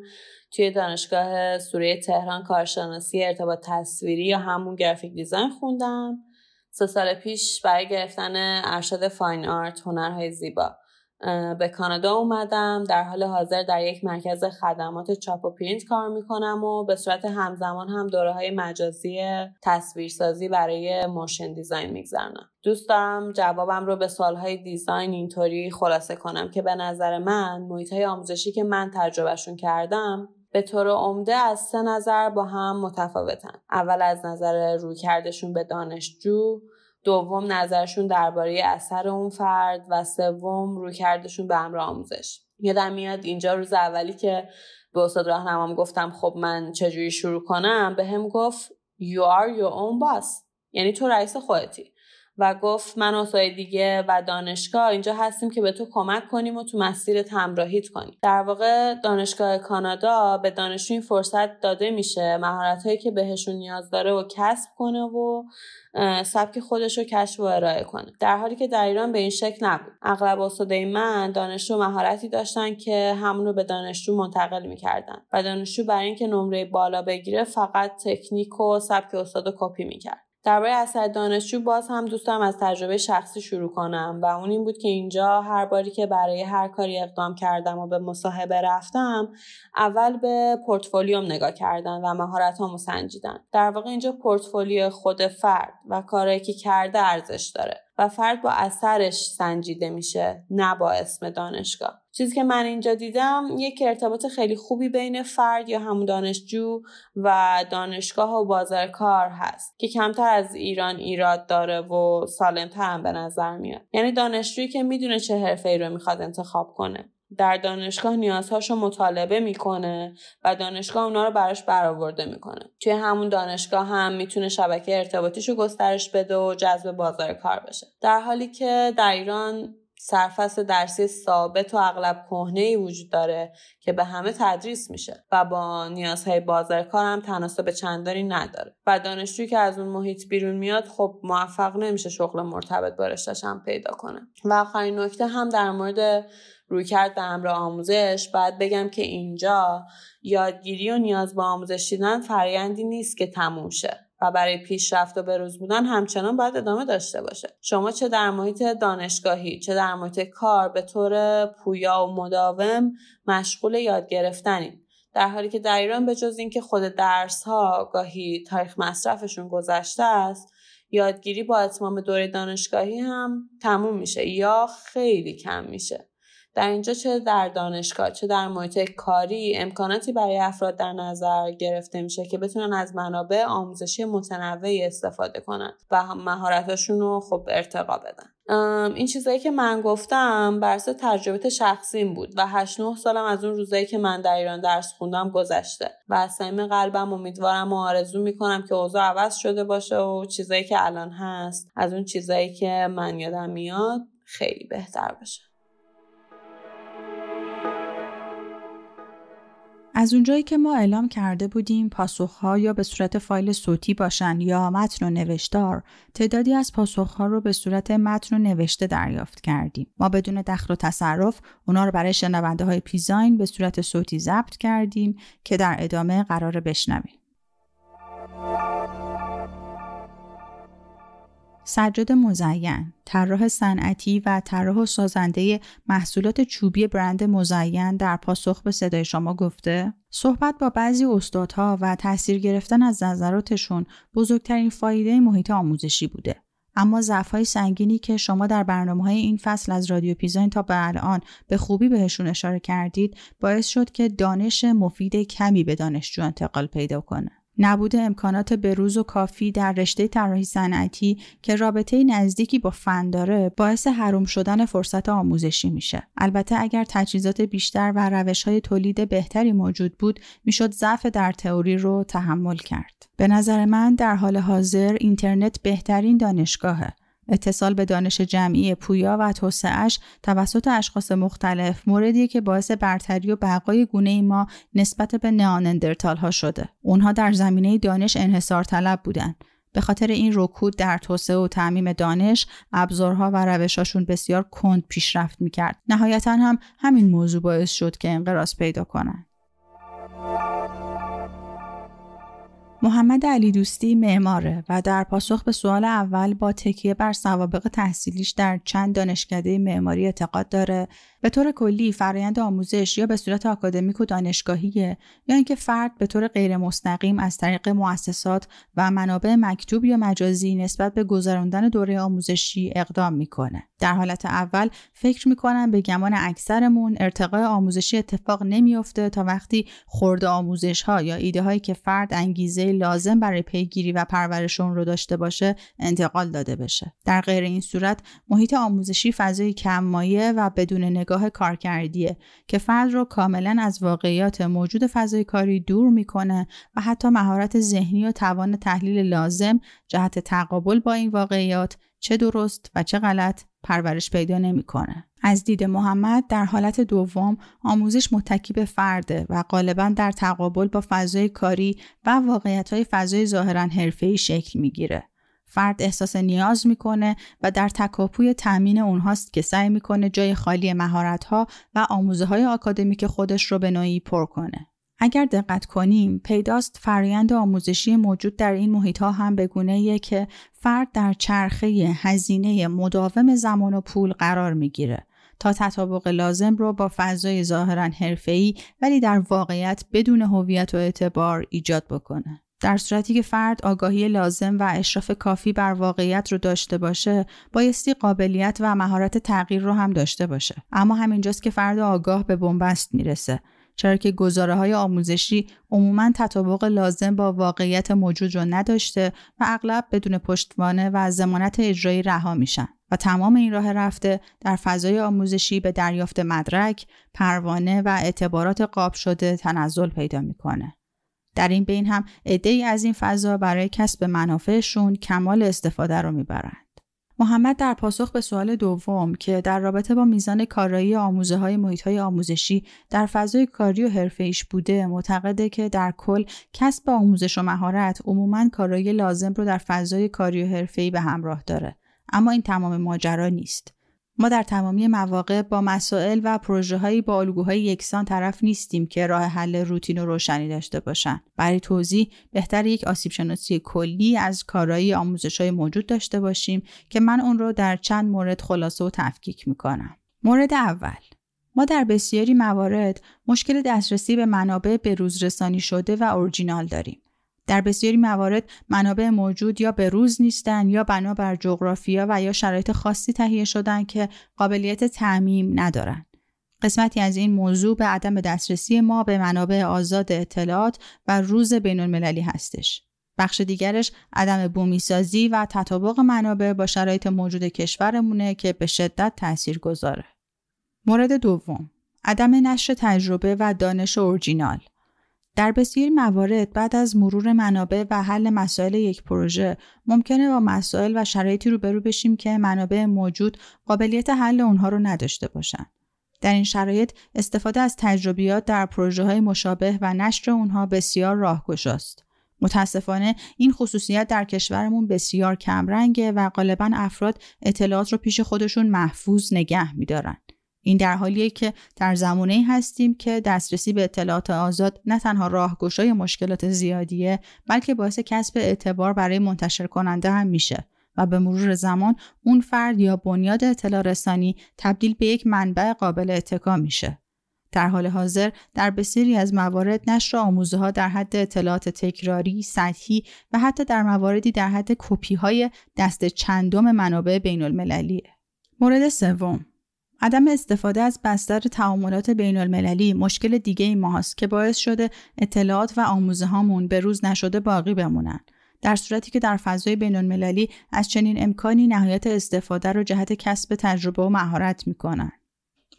توی دانشگاه سوره تهران کارشناسی ارتباط تصویری یا همون گرافیک دیزاین خوندم. سه سال پیش برای گرفتن ارشد فاین آرت هنرهای زیبا. به کانادا اومدم. در حال حاضر در یک مرکز خدمات چاپ و پرینت کار می‌کنم و به صورت همزمان هم دوره های مجازی تصویرسازی برای motion design میگذرونم. دوست دارم جوابم رو به سوالهای design اینطوری خلاصه کنم که به نظر من محیط های آموزشی که من تجربهشون کردم به طور عمده از سه نظر با هم متفاوتن. اول از نظر رویکردشون به دانشجو دوم نظرشون درباره اثر اون فرد و سوم رویکردشون به امر آموزش. یادم میاد اینجا روز اولی که به استاد راهنمام گفتم خب من چجوری شروع کنم به هم گفت you are your own boss. یعنی تو رئیس خودتی. و گفت من و دیگه و دانشگاه اینجا هستیم که به تو کمک کنیم و تو مسیر همراهیت کنیم. در واقع دانشگاه کانادا به دانشجو این فرصت داده میشه. مهارت هایی که بهشون نیاز داره و کسب کنه و سبک خودش رو کشف و ارائه کنه. در حالی که در ایران به این شکل نبود. اغلب استادای من دانشجو مهارتی داشتن که همون رو به دانشجو منتقل می‌کردن و دانشجو برای اینکه نمره بالا بگیره فقط تکنیک و سبک استاد کپی می‌کرد. درباره اثر دانشجو باز هم دوستم از تجربه شخصی شروع کنم و اون این بود که اینجا هر باری که برای هر کاری اقدام کردم و به مصاحبه رفتم اول به پورتفولیوم نگاه کردن و مهارت هامو سنجیدن. در واقع اینجا پورتفولیو خود فرد و کاری که کرده ارزش داره و فرد با اثرش سنجیده میشه نه با اسم دانشگاه. چیزی که من اینجا دیدم یک ارتباط خیلی خوبی بین فرد یا همون دانشجو و دانشگاه و بازار کار هست که کمتر از ایران ایراد داره و سالمتر هم به نظر میاد. یعنی دانشجویی که می‌دونه چه حرفه ای رو می‌خواد انتخاب کنه. در دانشگاه نیازهاشو مطالبه می‌کنه و دانشگاه اونا رو براش برآورده می‌کنه. توی همون دانشگاه هم می‌تونه شبکه ارتباطیشو گسترش بده و جذب بازار کار بشه. در حالی که در ایران سرفصل درسی ثابت و اغلب کهنه ای وجود داره که به همه تدریس میشه و با نیازهای بازار کار هم تناسب چندانی نداره. و دانشجویی که از اون محیط بیرون میاد خب موفق نمیشه شغل مرتبط با رشتهش هم پیدا کنه. و آخرین نکته هم در مورد رویکرد به امر آموزش باید بگم که اینجا یادگیری و نیاز به آموزش دیدن فرایندی نیست که تموم شه. و برای پیشرفت و بروز بودن همچنان باید ادامه داشته باشه. شما چه در محیط دانشگاهی چه در محیط کار به طور پویا و مداوم مشغول یاد گرفتنید در حالی که در ایران به جز اینکه خود درس ها گاهی تاریخ مصرفشون گذشته است یادگیری با اتمام دوره دانشگاهی هم تموم میشه یا خیلی کم میشه. در اینجا چه در دانشگاه چه در محیط کاری امکاناتی برای افراد در نظر گرفته میشه که بتونن از منابع آموزشی متنوعی استفاده کنن و مهارتاشون رو خب ارتقا بدن. این چیزایی که من گفتم بر اساس تجربه شخصیم بود و 8 9 سالم از اون روزایی که من در ایران درس خوندم گذشته و از صمیم قلبم امیدوارم و آرزو می‌کنم که اوضاع عوض شده باشه و چیزایی که الان هست از اون چیزایی که من یادم میاد خیلی بهتر باشه. از اونجایی که ما اعلام کرده بودیم پاسخها یا به صورت فایل صوتی باشن یا متن و نوشتار تعدادی از پاسخها رو به صورت متن و نوشته دریافت کردیم. ما بدون دخل و تصرف اونا رو برای شنونده های پیزاین به صورت صوتی ضبط کردیم که در ادامه قرار بشنویم. سجاد مزین طراح صنعتی و طراح و سازنده محصولات چوبی برند مزین در پاسخ به صدای شما گفته صحبت با بعضی استادها و تاثیر گرفتن از نظراتشون بزرگترین فایده محیط آموزشی بوده. اما ضعفهای سنگینی که شما در برنامه های این فصل از رادیو پیزاین تا به الان به خوبی بهشون اشاره کردید باعث شد که دانش مفید کمی به دانشجو انتقال پیدا کنه. نبود امکانات بروز و کافی در رشته طراحی صنعتی که رابطه نزدیکی با فن داره باعث حروم شدن فرصت آموزشی میشه. البته اگر تجهیزات بیشتر و روش های تولید بهتری موجود بود می‌شد ضعف در تئوری رو تحمل کرد. به نظر من در حال حاضر اینترنت بهترین دانشگاهه. اتصال به دانش جمعی پویا و توسعهش توسط اشخاص مختلف موردیه که باعث برتری و بقای گونه ما نسبت به نئاندرتال ها شده. اونها در زمینه دانش انحصار طلب بودن. به خاطر این رکود در توسعه و تعمیم دانش ابزارها و روشاشون بسیار کند پیشرفت می‌کرد نهایتا هم همین موضوع باعث شد که انقراض پیدا کنند محمد علی دوستی معماره و در پاسخ به سوال اول با تکیه بر سوابق تحصیلیش در چند دانشکده معماری اعتقاد داره. به طور کلی فرایند آموزش یا به صورت آکادمیک و دانشگاهیه یا اینکه فرد به طور غیر مستقیم از طریق مؤسسات و منابع مکتوب یا مجازی نسبت به گذراندن دوره آموزشی اقدام می‌کنه. در حالت اول فکر می‌کنم به گمان اکثرمون ارتقای آموزشی اتفاق نمیافته تا وقتی خورده آموزش ها یا ایده هایی که فرد انگیزه لازم برای پیگیری و پرورشون رو داشته باشه انتقال داده بشه. در غیر این صورت محیط آموزشی فضای کم مایه و بدون نگاه کارکردیه که فرد رو کاملا از واقعیات موجود فضای کاری دور می‌کنه و حتی مهارت ذهنی و توان تحلیل لازم جهت تقابل با این واقعیات چه درست و چه غلط پرورش پیدا نمی‌کنه. از دید محمد در حالت دوم آموزش متکی به فرده و غالبا در تقابل با فضای کاری و واقعیت های فضای ظاهرا حرفه‌ای شکل می‌گیره. فرد احساس نیاز می‌کنه و در تکاپوی تامین اونهاست که سعی می‌کنه جای خالی مهارت ها و آموزه های آکادمیک خودش رو به نوعی پر کنه. اگر دقت کنیم پیداست فرایند آموزشی موجود در این محیط ها هم به گونه که فرد در چرخه هزینه مداوم زمان و پول قرار می‌گیره. تا تطابق لازم رو با فضای ظاهرا حرفه‌ای ولی در واقعیت بدون هویت و اعتبار ایجاد بکنه. در صورتی که فرد آگاهی لازم و اشراف کافی بر واقعیت رو داشته باشه بایستی قابلیت و مهارت تغییر رو هم داشته باشه. اما همینجاست که فرد آگاه به بنبست می‌رسه. چرا که گزاره های آموزشی عموما تطابق لازم با واقعیت موجود رو نداشته و اغلب بدون پشتوانه و زمانت اجرایی رها میشن و تمام این راه رفته در فضای آموزشی به دریافت مدرک، پروانه و اعتبارات قاب شده تنزل پیدا می‌کنه. در این بین هم عدهای از این فضا برای کسب منافعشون کمال استفاده رو می‌برند. محمد در پاسخ به سوال دوم که در رابطه با میزان کارایی آموزه های محیط های آموزشی در فضای کاری و حرفه ایش بوده معتقده که در کل کسب آموزش و مهارت عموما کارایی لازم رو در فضای کاری و حرفه ای به همراه داره. اما این تمام ماجرا نیست. ما در تمامی مواقع با مسائل و پروژه هایی با الگوهای یکسان طرف نیستیم که راه حل روتین و روشنی داشته باشند. برای توضیح بهتر یک آسیب شناسی کلی از کارایی آموزش های موجود داشته باشیم که من اون رو در چند مورد خلاصه و تفکیک می‌کنم. مورد اول ما در بسیاری موارد مشکل دسترسی به منابع بروز رسانی شده و اورجینال داریم. در بسیاری موارد منابع موجود یا به روز نیستن یا بنا بر جغرافیا و یا شرایط خاصی تهیه شدن که قابلیت تعمیم ندارن. قسمتی از این موضوع به عدم دسترسی ما به منابع آزاد اطلاعات و روز بین المللی هستش. بخش دیگرش عدم بومیسازی و تطابق منابع با شرایط موجود کشورمونه که به شدت تأثیر گذاره. مورد دوم عدم نشر تجربه و دانش اورجینال در بسیاری موارد بعد از مرور منابع و حل مسائل یک پروژه ممکنه با مسائل و شرایطی روبرو بشیم که منابع موجود قابلیت حل اونها رو نداشته باشن. در این شرایط استفاده از تجربیات در پروژه های مشابه و نشر اونها بسیار راهگشاست. متاسفانه این خصوصیت در کشورمون بسیار کمرنگه و غالبا افراد اطلاعات رو پیش خودشون محفوظ نگه میدارن. این در حالیه که در زمانه هستیم که دسترسی به اطلاعات آزاد نه تنها راهگشای مشکلات زیادیه بلکه باعث کسب اعتبار برای منتشر کننده هم میشه و به مرور زمان اون فرد یا بنیاد اطلاع رسانی تبدیل به یک منبع قابل اتکا میشه. در حال حاضر در بسیاری از موارد نشر آموزه ها در حد اطلاعات تکراری، سطحی و حتی در مواردی در حد کپی های دست چندم منابع بین المللیه. مورد سوم عدم استفاده از بستر تعاملات بین المللی مشکل دیگه ای ماست که باعث شده اطلاعات و آموزه هامون به روز نشده باقی بمونن. در صورتی که در فضای بین المللی از چنین امکانی نهایت استفاده رو جهت کسب تجربه و مهارت می‌کنن.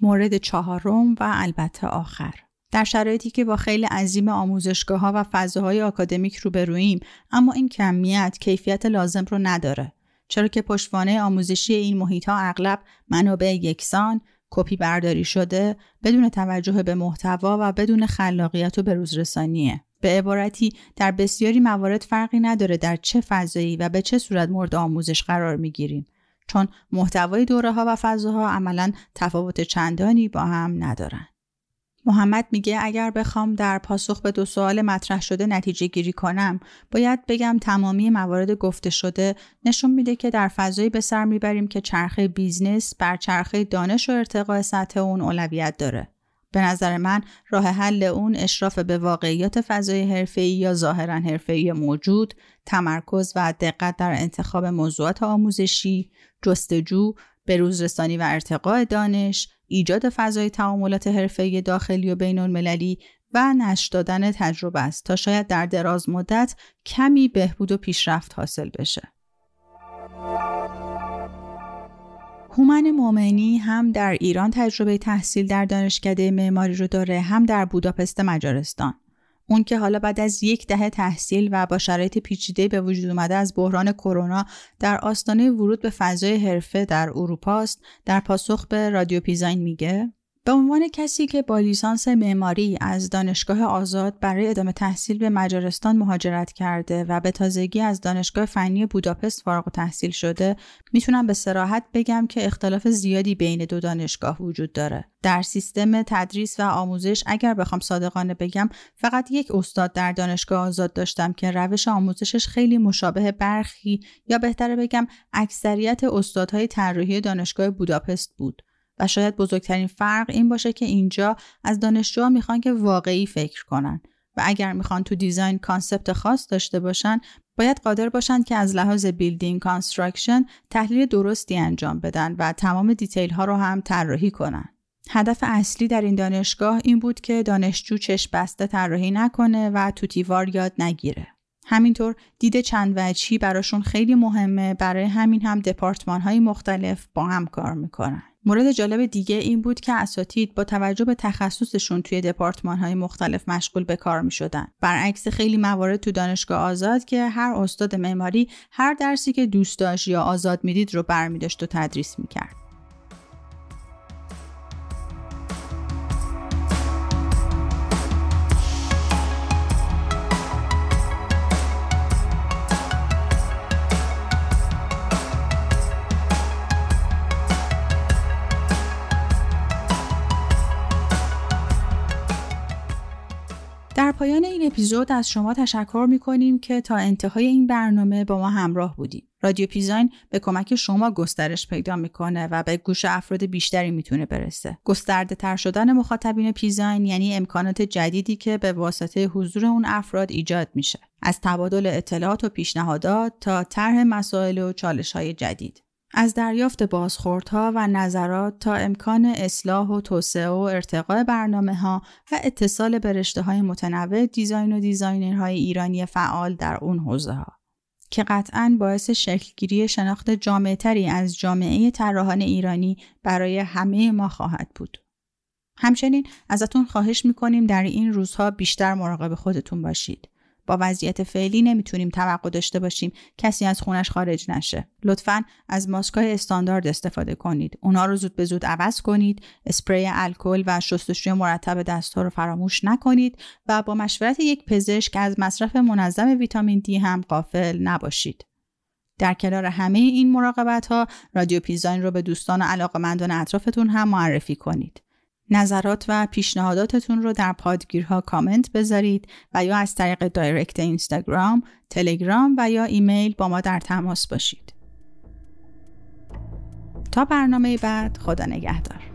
مورد چهارم و البته آخر. در شرایطی که با خیلی عظیم آموزشگاه ها و فضاهای آکادمیک روبروییم اما این کمیت کیفیت لازم رو نداره. چرا که پشتوانه آموزشی این محیط ها اغلب منابع یکسان، کپی برداری شده، بدون توجه به محتوا و بدون خلاقیت و بروزرسانیه. به عبارتی در بسیاری موارد فرقی نداره در چه فضایی و به چه صورت مورد آموزش قرار می‌گیریم چون محتوای دوره ها و فضاها عملا تفاوت چندانی با هم ندارن. محمد میگه اگر بخوام در پاسخ به دو سوال مطرح شده نتیجه گیری کنم باید بگم تمامی موارد گفته شده نشون میده که در فضایی به سر می‌بریم که چرخه business بر چرخه دانش و ارتقاء سطح اون اولویت داره. به نظر من راه حل اون اشراف به واقعیات فضای حرفه‌ای یا ظاهرا حرفه‌ای موجود، تمرکز و دقت در انتخاب موضوعات آموزشی، جستجو، بروزرسانی و ارتقاء دانش، ایجاد فضای تعاملات حرفه‌ای داخلی و بین المللی و نشر دادن تجربه است تا شاید در دراز مدت کمی بهبود و پیشرفت حاصل بشه. هومن مومنی هم در ایران تجربه تحصیل در دانشکده معماری رو داره هم در بوداپست مجارستان. اون که حالا بعد از یک دهه تحصیل و با شرایط پیچیده به وجود اومده از بحران کرونا در آستانه ورود به فضای حرفه در اروپا است. در پاسخ به رادیو پیزاین میگه به عنوان کسی که با لیسانس معماری از دانشگاه آزاد برای ادامه تحصیل به مجارستان مهاجرت کرده و به تازگی از دانشگاه فنی بوداپست فارغ تحصیل شده می‌تونم به سراحت بگم که اختلاف زیادی بین دو دانشگاه وجود داره. در سیستم تدریس و آموزش اگر بخوام صادقانه بگم فقط یک استاد در دانشگاه آزاد داشتم که روش آموزشش خیلی مشابه برخی یا بهتره بگم اکثریت استادهای طراحی دانشگاه بوداپست بود. شاید بزرگترین فرق این باشه که اینجا از دانشجوها می‌خوان که واقعی فکر کنن و اگر می‌خوان تو design concept خاص داشته باشن باید قادر باشن که از لحاظ building construction تحلیل درستی انجام بدن و تمام detail ها رو هم طراحی کنن. هدف اصلی در این دانشگاه این بود که دانشجو چشم بسته طراحی نکنه و توتیوار یاد نگیره. همینطور دید چند وجهی براشون خیلی مهمه برای همین هم دپارتمان های مختلف با هم کار می‌کنن. مورد جالب دیگه این بود که اساتید با توجه به تخصصشون توی دپارتمان های مختلف مشغول به کار می شدن. برعکس خیلی موارد تو دانشگاه آزاد که هر استاد معماری هر درسی که دوست داشت یا آزاد می‌دید رو برمیداشت و تدریس می‌کرد. در پایان این اپیزود از شما تشکر می کنیم که تا انتهای این برنامه با ما همراه بودیم. رادیو پیزاین به کمک شما گسترش پیدا می‌کنه و به گوش افراد بیشتری می‌تونه برسه. گسترده تر شدن مخاطبین پیزاین یعنی امکانات جدیدی که به واسطه حضور اون افراد ایجاد میشه. از تبادل اطلاعات و پیشنهادات تا طرح مسائل و چالش های جدید. از دریافت بازخوردها و نظرات تا امکان اصلاح و توسعه و ارتقاء برنامه ها و اتصال به رشته های متنوع دیزاین و دیزاینرهای ایرانی فعال در اون حوزه ها. که قطعا باعث شکلگیری شناخت جامعتری از جامعه طراحان ایرانی برای همه ما خواهد بود. همچنین ازتون خواهش می‌کنیم در این روزها بیشتر مراقب خودتون باشید. با وضعیت فعلی نمی‌تونیم توقع داشته باشیم کسی از خونش خارج نشه. لطفا از ماسکای استاندارد استفاده کنید. اونا رو زود به زود عوض کنید. اسپری الکل و شستشوی مرتب دستها رو فراموش نکنید و با مشورت یک پزشک از مصرف منظم ویتامین دی هم غافل نباشید. در کنار همه این مراقبت ها رادیو پیزاین رو به دوستان و علاقمندان اطرافتون هم معرفی کنید. نظرات و پیشنهاداتتون رو در پادگیرها کامنت بذارید و یا از طریق direct اینستاگرام، تلگرام و یا ایمیل با ما در تماس باشید. تا برنامه بعد خدا نگهدار.